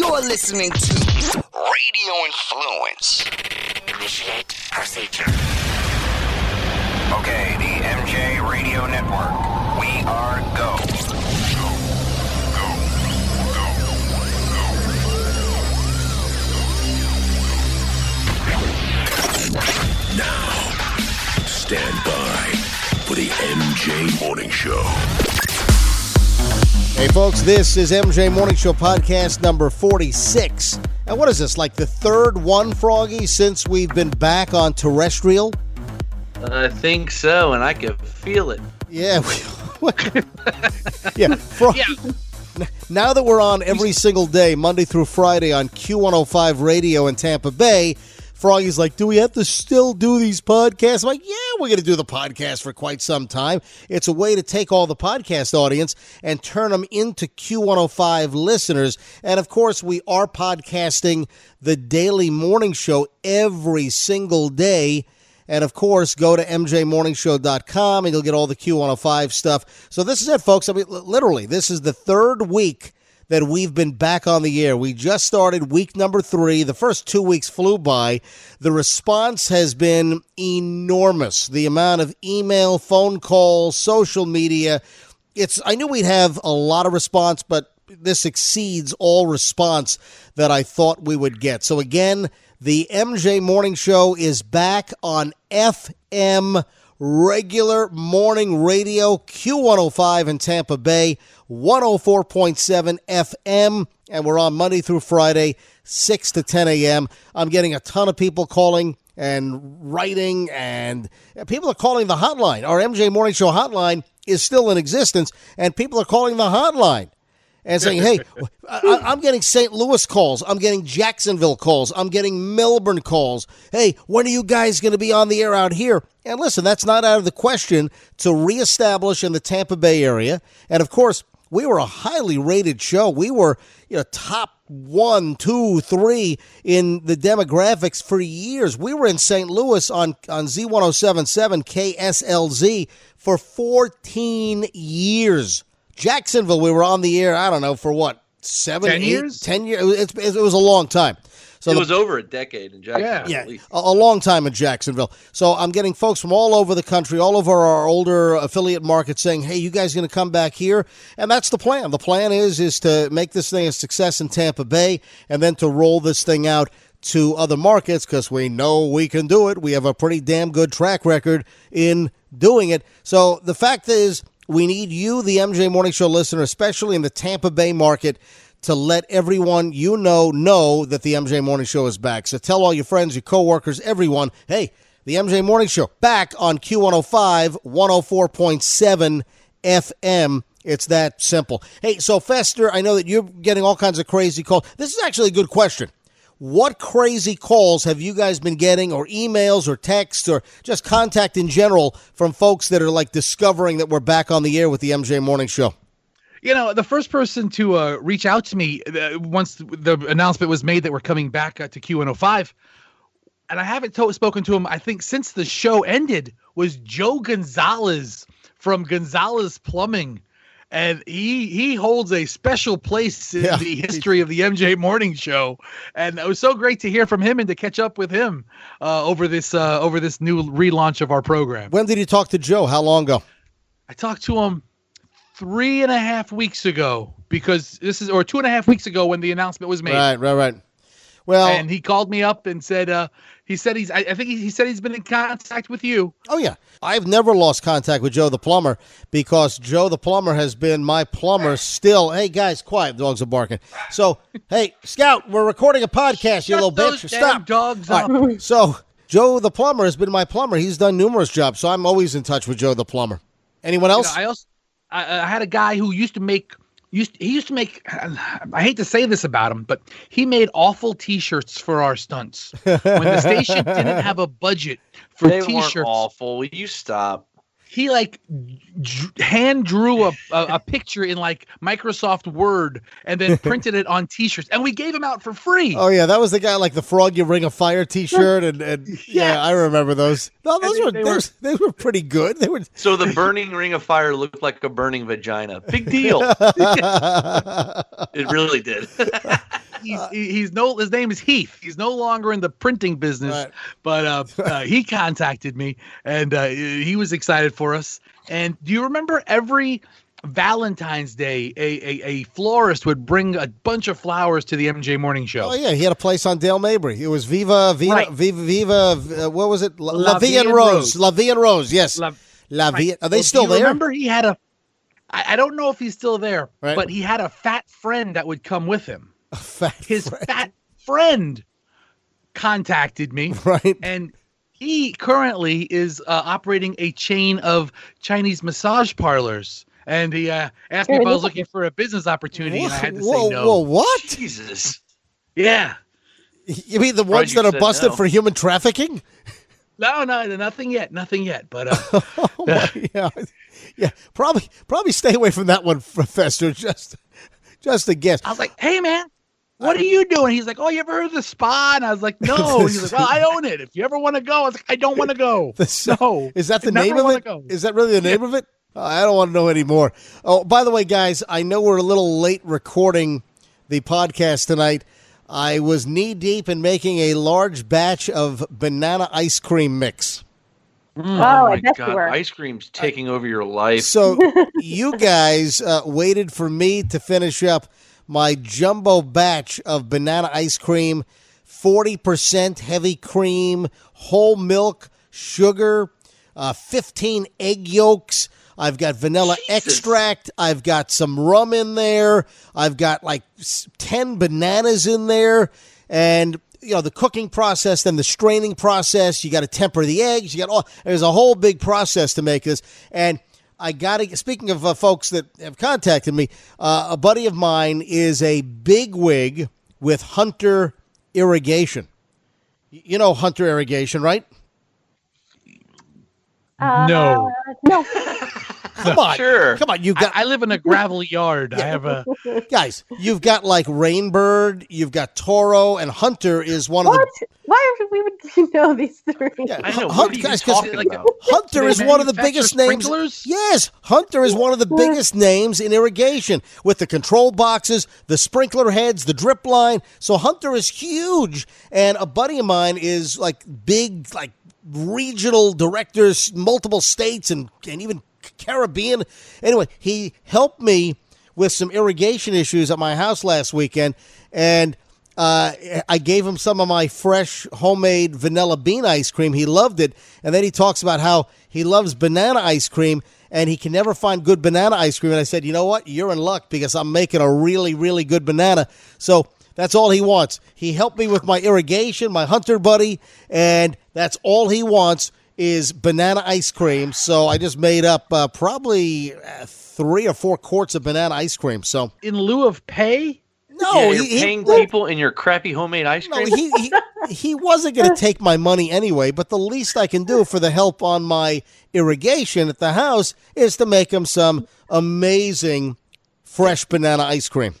You're listening to Radio Influence. Initiate procedure. Okay, the MJ Radio Network. We are go. Now, stand by for the MJ Morning Show. Hey, folks, this is MJ Morning Show podcast number 46. And what is this, like the third one, Froggy, since we've been back on terrestrial? I think so, and I can feel it. Yeah. we- yeah. Frog- Now that we're on every single day, Monday through Friday on Q105 Radio in Tampa Bay, Froggy's like, Do we have to still do these podcasts? I'm like, Yeah, we're going to do the podcast for quite some time. It's a way to take all the podcast audience and turn them into Q105 listeners. And of course, we are podcasting the daily morning show every single day. And of course, go to mjmorningshow.com and you'll get all the Q105 stuff. So this is it, folks. I mean, literally, this is the third week that we've been back on the air. We just started week number three. The first two weeks flew by. The response has been enormous. The amount of email, phone calls, social media. It's, I knew we'd have a lot of response, but this exceeds all response that I thought we would get. So again, the MJ Morning Show is back on FM regular morning radio Q105 in Tampa Bay, 104.7 FM, and we're on Monday through Friday, 6 to 10 a.m. I'm getting a ton of people calling and writing, and people are calling the hotline. Our MJ Morning Show hotline is still in existence, and people are calling the hotline and saying, "Hey, I, I'm getting St. Louis calls. I'm getting Jacksonville calls. I'm getting Melbourne calls. Hey, when are you guys going to be on the air out here?" And listen, that's not out of the question to reestablish in the Tampa Bay area. And of course, we were a highly rated show. We were, you know, top one, two, three in the demographics for years. We were in St. Louis on on Z1077 KSLZ for 14 years. Jacksonville, we were on the air. I don't know for what seven, years? ten years. It, it, it was a long time. So it the- was over a decade in Jacksonville. yeah, at least. a, a long time in Jacksonville. So I'm getting folks from all over the country, all over our older affiliate markets, saying, "Hey, you guys going to come back here?" And that's the plan. The plan is is to make this thing a success in Tampa Bay, and then to roll this thing out to other markets because we know we can do it. We have a pretty damn good track record in doing it. So the fact is, we need you, the MJ Morning Show listener, especially in the Tampa Bay market, to let everyone you know know that the MJ Morning Show is back. So tell all your friends, your coworkers, everyone, hey, the MJ Morning Show back on Q105, 104.7 FM. It's that simple. Hey, so Fester, I know that you're getting all kinds of crazy calls. This is actually a good question. What crazy calls have you guys been getting, or emails, or texts, or just contact in general from folks that are like discovering that we're back on the air with the MJ Morning Show? You know, the first person to uh, reach out to me uh, once the announcement was made that we're coming back uh, to Q105, and I haven't to- spoken to him, I think, since the show ended, was Joe Gonzalez from Gonzalez Plumbing. And he he holds a special place in Yeah. the history of the MJ Morning Show, and it was so great to hear from him and to catch up with him uh, over this uh, over this new relaunch of our program. When did you talk to Joe? How long ago? I talked to him three and a half weeks ago because this is, or two and a half weeks ago when the announcement was made. Right, right, right. Well, And he called me up and said, uh, he said he's, I, I think he, he said he's been in contact with you. oh yeah, I've never lost contact with Joe the plumber because Joe the plumber has been my plumber still. Hey guys, quiet, dogs are barking. So hey, Scout, we're recording a podcast. you Shut little those bitch, stop. dogs right, So Joe the plumber has been my plumber. He's done numerous jobs, so I'm always in touch with Joe the plumber. Anyone You else? know, I also, I, I had a guy who used to make, used he used to make. I hate to say this about him, but he made awful T-shirts for our stunts. When the station didn't have a budget for They T-shirts, awful. Will you stop? He like d- hand drew a, a, a picture in like Microsoft Word and then printed it on T-shirts, and we gave them out for free. Oh yeah, that was the guy like the frog you ring a fire T-shirt, and, and yeah, I remember those. No, those they- were, they those, they were pretty good. They were. So the burning ring of fire looked like a burning vagina. Big deal. it really did. He's, he's no his name is Heath. He's no longer in the printing business, Right. but uh, uh, he contacted me and uh, he was excited for us. And do you remember every Valentine's Day, a, a, a florist would bring a bunch of flowers to the MJ Morning Show? Oh yeah, he had a place on Dale Mabry. It was Viva, Viva, Right. Viva, Viva. Uh, what was it? La, La La Vie en Rose. Rose. La Vie en Rose. Yes. La- La Vie. Are they Well, still there? Remember, he had a. I, I don't know if he's still there, Right. but he had a fat friend that would come with him. Fat His friend. fat friend contacted me, Right. and he currently is uh, operating a chain of Chinese massage parlors. And he uh, asked me if I was looking for a business opportunity, and I had to whoa, say no. whoa, what? Jesus. Yeah, You mean the ones you that are busted no. for human trafficking? no, no, nothing yet, nothing yet. But uh, Oh my, yeah, yeah. Probably, probably stay away from that one, Professor. Just, just a guess. I was like, "Hey, man, what are you doing?" He's like, "Oh, you ever heard of the spa?" And I was like, "No." He's like, "Well, I own it. If you ever want to go," I was like, "I don't want to go." The- no, Is that the I name of wanna it? go. Is that really the name of it? Uh, I don't want to know anymore. Oh, by the way, guys, I know we're a little late recording the podcast tonight. I was knee deep in making a large batch of banana ice cream mix. Oh, I my God. Ice cream's taking over your life. So you guys uh, waited for me to finish up my jumbo batch of banana ice cream, 40% heavy cream, whole milk, sugar, uh, 15 egg yolks. I've got vanilla extract. I've got some rum in there. I've got like 10 bananas in there. And, you know, the cooking process, then the straining process. You got to temper the eggs. You got all, there's a whole big process to make this. And I got to, speaking of uh, folks that have contacted me, uh, a buddy of mine is a big wig with Hunter Irrigation. You know Hunter Irrigation, right? Uh, No. No. Come on. Sure. Come on. You got, I, I live in a gravel yard. I have a. guys, you've got like Rainbird, you've got Toro, and Hunter is one of the. Why would we would know these three? Yeah, I know. Hun- What are you guys, 'cause talking like- about? Hunter is one of the manufacture biggest names. sprinklers? Yes, Hunter is one of the biggest names in irrigation with the control boxes, the sprinkler heads, the drip line. So Hunter is huge, and a buddy of mine is like big, like regional directors, multiple states, and and even Caribbean. Anyway, he helped me with some irrigation issues at my house last weekend, and uh, I gave him some of my fresh homemade vanilla bean ice cream. He loved it, and then he talks about how he loves banana ice cream, and he can never find good banana ice cream. And I said, you know what? You're in luck because I'm making a really, really good banana. So. That's all he wants. He helped me with my irrigation, my hunter buddy, and that's all he wants is banana ice cream. So I just made up uh, probably uh, three or four quarts of banana ice cream. So In lieu of pay, no, yeah, you're he, he- paying people in your crappy homemade ice no, cream. he, he he wasn't going to take my money anyway. But the least I can do for the help on my irrigation at the house is to make him some amazing fresh banana ice cream.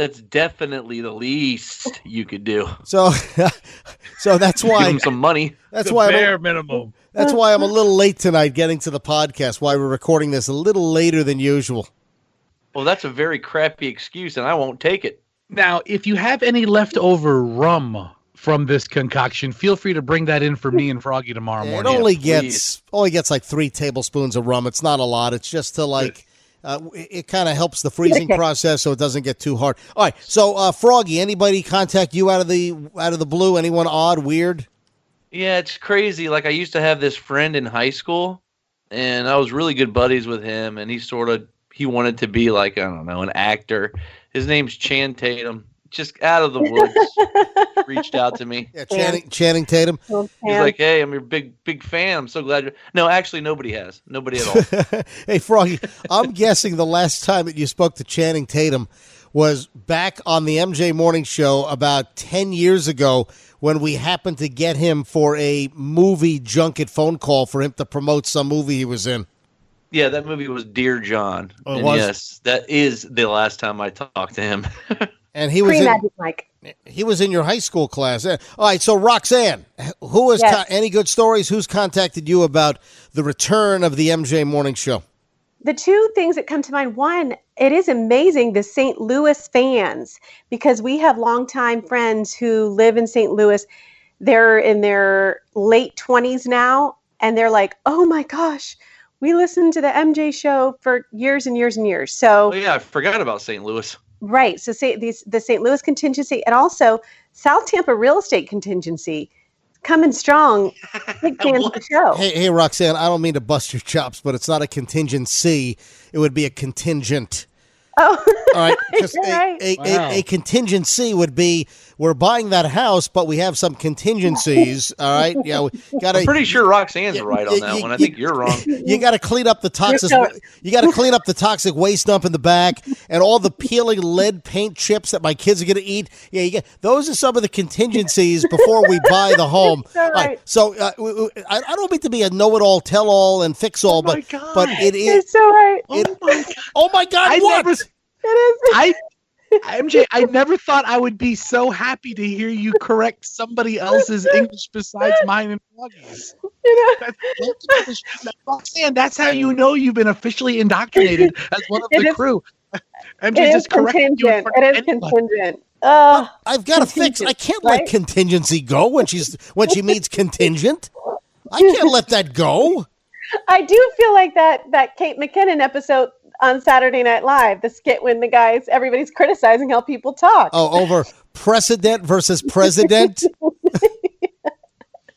That's definitely the least you could do. So, so that's Give why some money. that's the why I'm a- bare minimum. That's why I'm a little late tonight getting to the podcast. Why we're recording this a little later than usual. Well, that's a very crappy excuse, and I won't take it. Now, if you have any leftover rum from this concoction, feel free to bring that in for me and Froggy tomorrow It morning. It only please. gets only gets like three tablespoons of rum. It's not a lot. It's just to like. Uh, it it kind of helps the freezing process so it doesn't get too hard. All right, so uh, Froggy, anybody contact you out of the out of the blue? Anyone odd, weird? Yeah, it's crazy. Like I used to have this friend in high school, and I was really good buddies with him. And he sort of he wanted to be like I don't know an actor. His name's Channing Tatum. Just out of the woods, reached out to me. Yeah, Channing, Channing Tatum. He's like, "Hey, I'm your big big fan. I'm so glad you're." No, actually, nobody has. Nobody at all. hey, Froggy, I'm guessing the last time that you spoke to Channing Tatum was back on the MJ Morning Show about 10 years ago when we happened to get him for a movie junket phone call for him to promote some movie he was in. yeah, that movie was Dear John. Oh, it and was? yes, that is the last time I talked to him. And he was Pre in, Mike. he was in your high school class. All right, so Roxanne, who has Yes. con- any good stories? Who's contacted you about the return of the MJ Morning Show? The two things that come to mind. One, it is amazing the St. Louis fans because we have longtime friends who live in St. Louis. They're in their late 20s now, and they're like, oh my gosh, we listened to the MJ show for years and years and years. So, Oh yeah, I forgot about St. Louis. Right. So, say these, the St. Louis contingency and also South Tampa real estate contingency coming strong. Big fans of the show. Hey, hey, Roxanne, I don't mean to bust your chops, but it's not a contingency. It would be a contingent. Oh, All right. 'cause You're a, right. a, Wow. a, a contingency would be we're buying that house, but we have some contingencies. All right. Yeah. We got I'm pretty sure Roxanne's right on you- that you- one. I you- think you're wrong. You got to clean up the toxic. so- You got to clean up the toxic waste dump in the back, and all the peeling lead paint chips that my kids are going to eat. Yeah, you get those are some of the contingencies before we buy the home. So All right, right. so uh, w- w- I, I don't mean to be a know-it-all, tell-all, and fix-all, my but God. but it You're so right. It, Oh my God. oh my God! I what? never, It is. I, MJ, I never thought I would be so happy to hear you correct somebody else's English besides mine and Froggy's. You know, That's, Roxanne, that's how you know you've been officially indoctrinated as one of It the is- crew. MJ it is just corrected you in contingent. front It of is anybody. contingent. Uh, I've got to fix. I can't let contingency go when she's when she means contingent. I can't let that go. I do feel like that that Kate McKinnon episode on Saturday Night Live, the skit when the guys everybody's criticizing how people talk. Oh, over precedent versus president.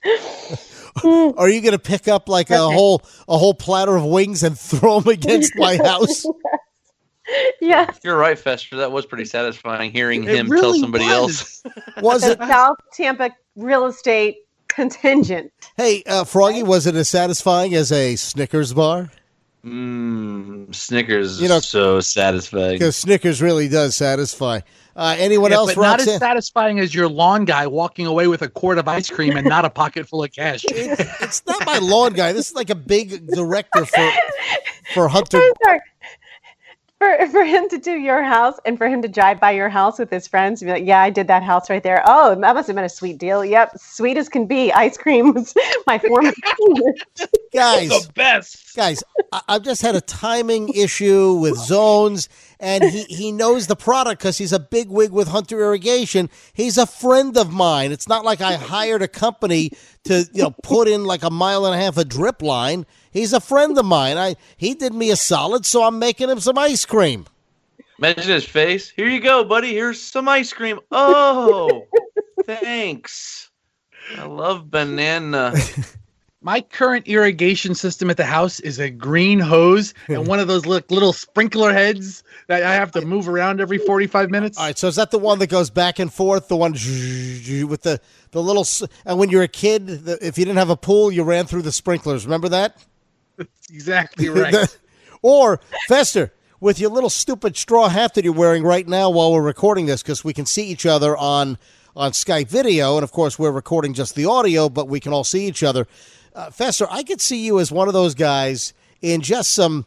Are you going to pick up like a whole a whole platter of wings and throw them against my house? yeah, You're right, Fester. That was pretty satisfying hearing It him tell really somebody else. was. Was the it? South Tampa real estate contingent. Hey, uh, Froggy, was it as satisfying as a Snickers bar? Mmm, Snickers You know- is so satisfying. Because Snickers really does satisfy. Uh, anyone Yeah, else, but not as satisfying as your lawn guy walking away with a quart of ice cream and not a pocket full of cash. it's not my lawn guy. This is like a big director for for Hunter. For, for him to do your house and for him to drive by your house with his friends and be like, Yeah, I did that house right there. Oh, that must have been a sweet deal. Yep, sweet as can be. Ice cream was my former Guys, the best. Guys, I, I've just had a timing issue with zones, and he, he knows the product because he's a big wig with Hunter Irrigation. He's a friend of mine. It's not like I hired a company to you know put in like a mile and a half of drip line. He's a friend of mine. I he did me a solid, so I'm making him some ice cream. Imagine his face. Here you go, buddy. Here's some ice cream. Oh, thanks. I love banana. My current irrigation system at the house is a green hose and hmm. one of those li- little sprinkler heads that I have to move around every 45 minutes. All right, so is that the one that goes back and forth? The one with the the little and when you're a kid, the, if you didn't have a pool, you ran through the sprinklers. Remember that? That's exactly right. The- or Fester with your little stupid straw hat that you're wearing right now while we're recording this, because we can see each other on on Skype video, and of course we're recording just the audio, but we can all see each other. Uh, Fester, I could see you as one of those guys in just some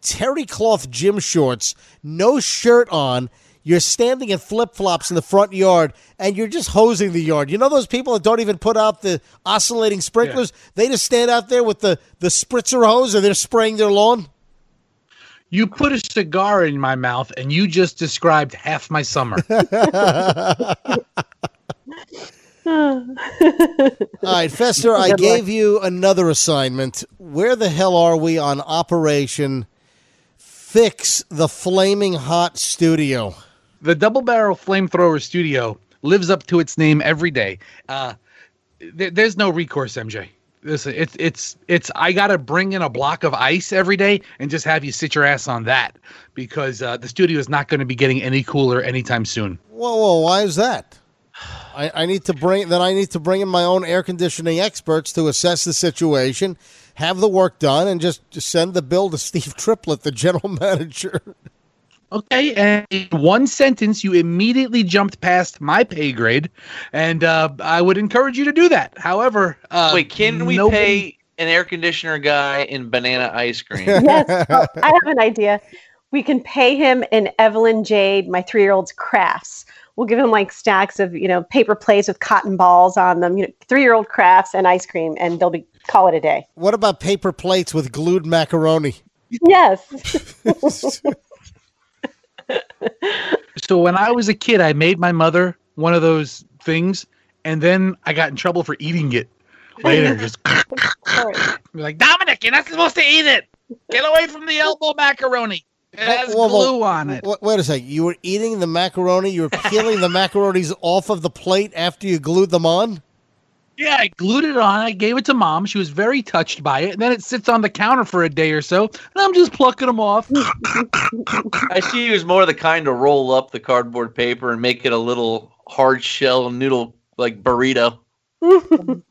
terry cloth gym shorts, no shirt on. You're standing in flip flops in the front yard and you're just hosing the yard. You know those people that don't even put out the oscillating sprinklers? They just stand out there with the, the spritzer hose and they're spraying their lawn? You put a cigar in my mouth and you just described half my summer. All right, Fester, I gave you another assignment. Where the hell are we on Operation Fix the Flaming Hot Studio? the double barrel flamethrower studio lives up to its name every day. Uh, there, there's no recourse, MJ. Listen, it's it's it's. I gotta bring in a block of ice every day and just have you sit your ass on that because uh, the studio is not going to be getting any cooler anytime soon. Whoa, whoa, why is that? I, I need to bring then I need to bring in my own air conditioning experts to assess the situation, have the work done, and just, just send the bill to Steve Triplett, the general manager. Okay, and in one sentence, you immediately jumped past my pay grade, and uh, I would encourage you to do that. However, uh, Wait, can we nobody- pay an air conditioner guy in banana ice cream? yes. Oh, I have an idea. We can pay him in Evelyn Jade, my three year old's crafts. We'll give him like stacks of, you know, paper plates with cotton balls on them, you know, three year old crafts and ice cream, and they'll be call it a day. What about paper plates with glued macaroni? Yes. So when I was a kid, I made my mother one of those things, and then I got in trouble for eating it later. Just like Dominic, you're not supposed to eat it. Get away from the elbow macaroni. It has Whoa, whoa, glue on it. Wait, wait a second. You were eating the macaroni. You were peeling the macaronis off of the plate after you glued them on. Yeah, I glued it on. I gave it to mom. She was very touched by it. And then it sits on the counter for a day or so, and I'm just plucking them off. I see you as more the kind to roll up the cardboard paper and make it a little hard shell noodle like burrito.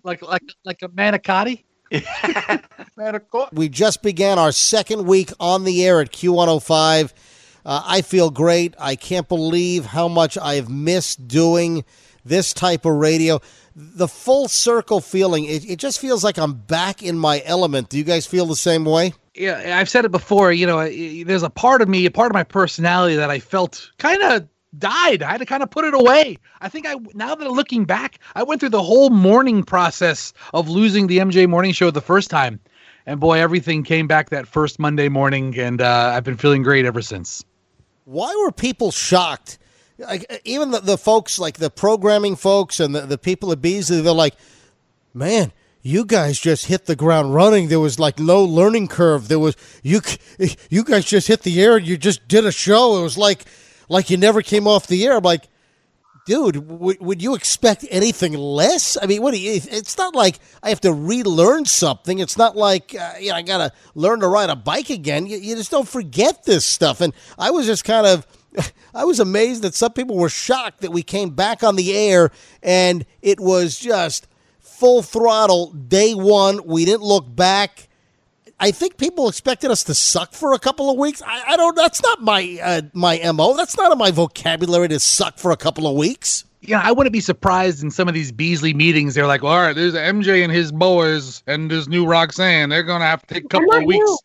like like like a manicotti. Manicotti. We just began our second week on the air at Q105. Uh, I feel great. I can't believe how much I've missed doing this type of radio. The full circle feeling, it, it just feels like I'm back in my element. Do you guys feel the same way? yeah, I've said it before. You know, there's a part of me, a part of my personality that I felt kind of died. I had to kind of put it away. I think I now that I'm looking back, I went through the whole mourning process of losing the MJ Morning Show the first time, and boy, everything came back that first Monday morning, and uh, I've been feeling great ever since. Why were people shocked? Like even the, the folks, like the programming folks and the, the people at Beasley, they're like, man, you guys just hit the ground running. There was like no learning curve. There was you you guys just hit the air and you just did a show. It was like like you never came off the air. I'm like, dude, w- would you expect anything less? I mean, what do you? It's not like I have to relearn something. It's not like uh, you know I gotta learn to ride a bike again. You, you just don't forget this stuff. And I was just kind of. I was amazed that some people were shocked that we came back on the air and it was just full throttle day one. We didn't look back. I think people expected us to suck for a couple of weeks. I, I don't. That's not my uh, my mo. That's not in my vocabulary to suck for a couple of weeks. you know, I wouldn't be surprised in some of these Beasley meetings. They're like, well, all right, there's MJ and his boys and this new Roxanne. They're going to have to take a couple of weeks. new.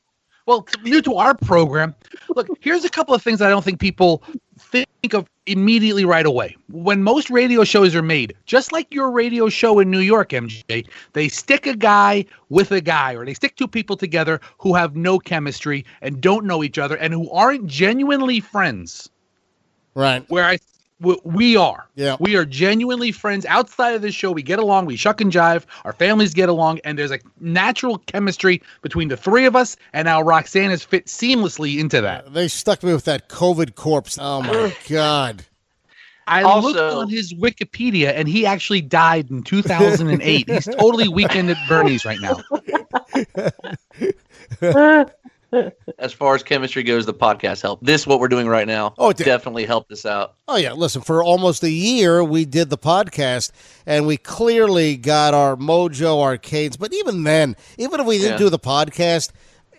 Well, new to our program. Look, here's a couple of things I don't think people think of immediately right away. When most radio shows are made, just like your radio show in New York, MJ, they stick a guy with a guy, or they stick two people together who have no chemistry and don't know each other and who aren't genuinely friends Right. where I we are. Yeah. We are genuinely friends outside of this show. We get along, we shuck and jive, our families get along, and there's a natural chemistry between the three of us, and now Roxanne has fit seamlessly into that. They stuck me with that COVID corpse. Oh my god. I Also- looked on his Wikipedia and he actually died in 2008. He's totally weekend at Bernie's right now. As far as chemistry goes, the podcast helped. This, what we're doing right now, Oh, did. definitely helped us out. Oh yeah, listen, for almost a year we did the podcast and we clearly got our mojo arcades, but even then, even if we didn't Yeah. do the podcast,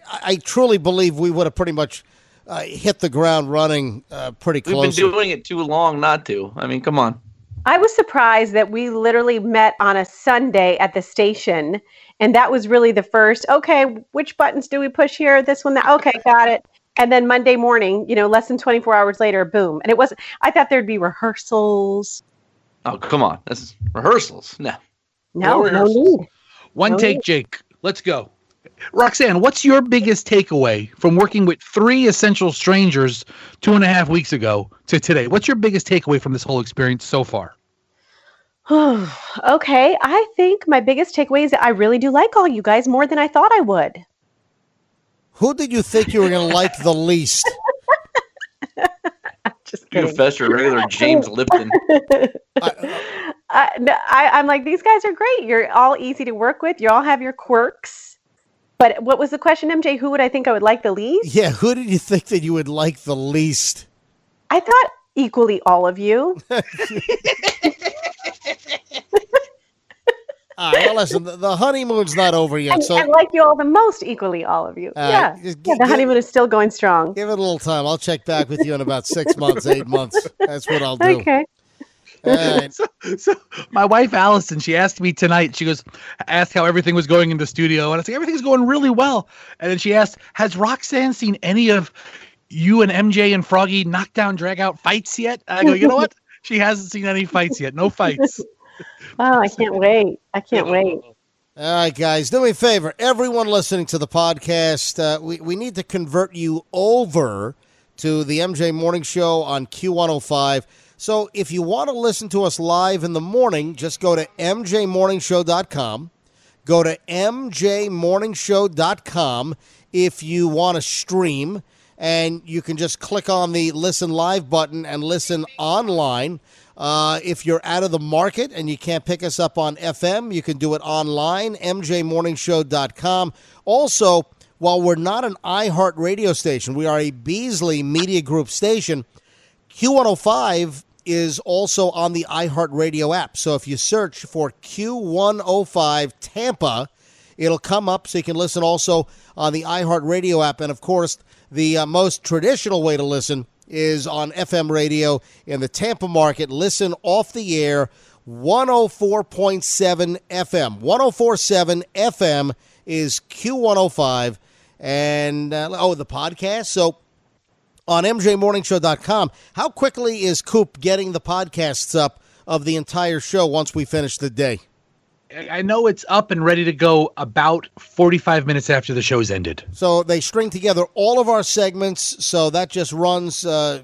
I, I truly believe we would have pretty much uh, hit the ground running uh, pretty close. We've been doing it too long not to. I mean, come on. I was surprised that we literally met on a Sunday at the station, and that was really the first. Okay, which buttons do we push here? This one, that. Okay, got it. And then Monday morning, you know, less than 24 hours later, boom. And it wasn't, I thought there'd be rehearsals. Oh, come on. This is rehearsals. No. No, No no rehearsals. need. One Oh. take, Jake. Let's go. Roxanne, what's your biggest takeaway from working with three essential strangers two and a half weeks ago to today? What's your biggest takeaway from this whole experience so far? okay, I think my biggest takeaway is that I really do like all you guys more than I thought I would. Who did you think you were going to like the least? Just kidding. fester regular James Lipton. Uh, I, no, I, I'm like, these guys are great. You're all easy to work with. You all have your quirks. But what was the question, MJ? Who would I think I would like the least? Yeah, who did you think that you would like the least? I thought equally all of you. All right, well, listen, the, the honeymoon's not over yet, And, so and like you all the most equally all of you. Yeah. just yeah. The gi- honeymoon is still going strong. give it a little time. I'll check back with you in about six months, eight months. That's what I'll do. Okay. All right. So, so my wife Allison, she asked me tonight. She goes, asked how everything was going in the studio, and I said everything's going really well. And then she asked, "Has Roxanne seen any of you and MJ and Froggy knockdown drag out fights yet?" I go, you know what? She hasn't seen any fights yet. No fights. Oh, I can't wait. I can't wait. All right, guys, do me a favor. Everyone listening to the podcast, uh, we, we need to convert you over to the MJ Morning Show on Q105. So if you want to listen to us live in the morning, just go to mjmorningshow.com. Go to mjmorningshow.com if you want to stream, and you can just click on the listen live button and listen online. Uh, if you're out of the market and you can't pick us up on FM, you can do it online, mjmorningshow.com. Also, while we're not an iHeart radio station, we are a Beasley Media Group station. Q105 is also on the iHeartRadio app. So if you search for Q105 Tampa, it'll come up so you can listen also on the iHeartRadio app. And of course, the uh, most traditional way to listen is on FM radio in the Tampa market. Listen off the air, 104.7 FM. 1047 FM is Q105. And uh, oh, the podcast. So on MJMorningshow.com, how quickly is Coop getting the podcasts up of the entire show once we finish the day? I know it's up and ready to go about 45 minutes after the show's ended. So they string together all of our segments. So that just runs uh,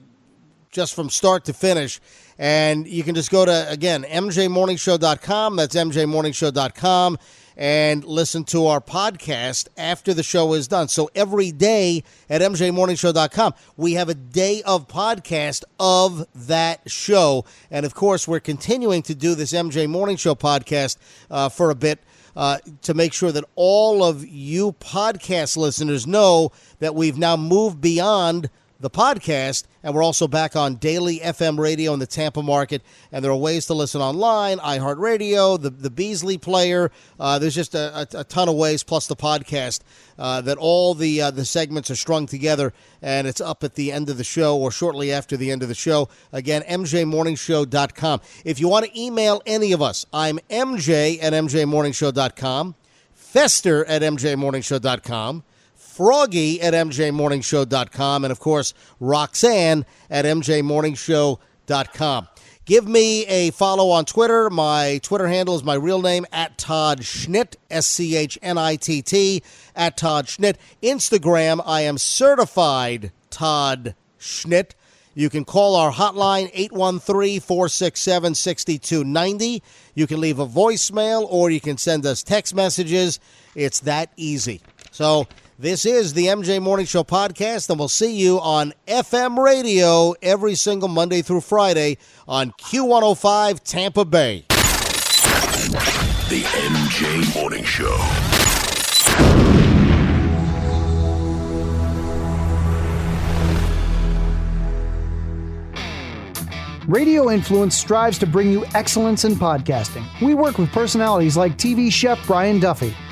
just from start to finish. And you can just go to, again, mjmorningshow.com. That's mjmorningshow.com and listen to our podcast after the show is done. So every day at mjmorningshow.com, we have a day of podcast of that show. And of course, we're continuing to do this MJ Morning Show podcast uh, for a bit. Uh, to make sure that all of you podcast listeners know that we've now moved beyond the podcast, and we're also back on daily FM radio in the Tampa market. And there are ways to listen online, iHeartRadio, the the Beasley player. Uh, there's just a, a, a, ton of ways, plus the podcast, uh, that all the uh, the segments are strung together, and it's up at the end of the show or shortly after the end of the show. Again, MJMorningshow.com. If you want to email any of us, I'm MJ at MJMorningshow.com, Fester at MJMorningshow.com. Froggy at MJMorningshow.com, and of course, Roxanne at MJMorningshow.com. Give me a follow on Twitter. My Twitter handle is my real name at Todd Schnitt, S C H N I T T, at Todd Schnitt. Instagram, I am certified Todd Schnitt. You can call our hotline 813 467 6290. You can leave a voicemail or you can send us text messages. It's that easy. So, this is the MJ Morning Show podcast, and we'll see you on FM radio every single Monday through Friday on Q105 Tampa Bay. The MJ Morning Show. Radio Influence strives to bring you excellence in podcasting. We work with personalities like TV chef Brian Duffy,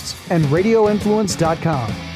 Podcasts, and RadioInfluence.com.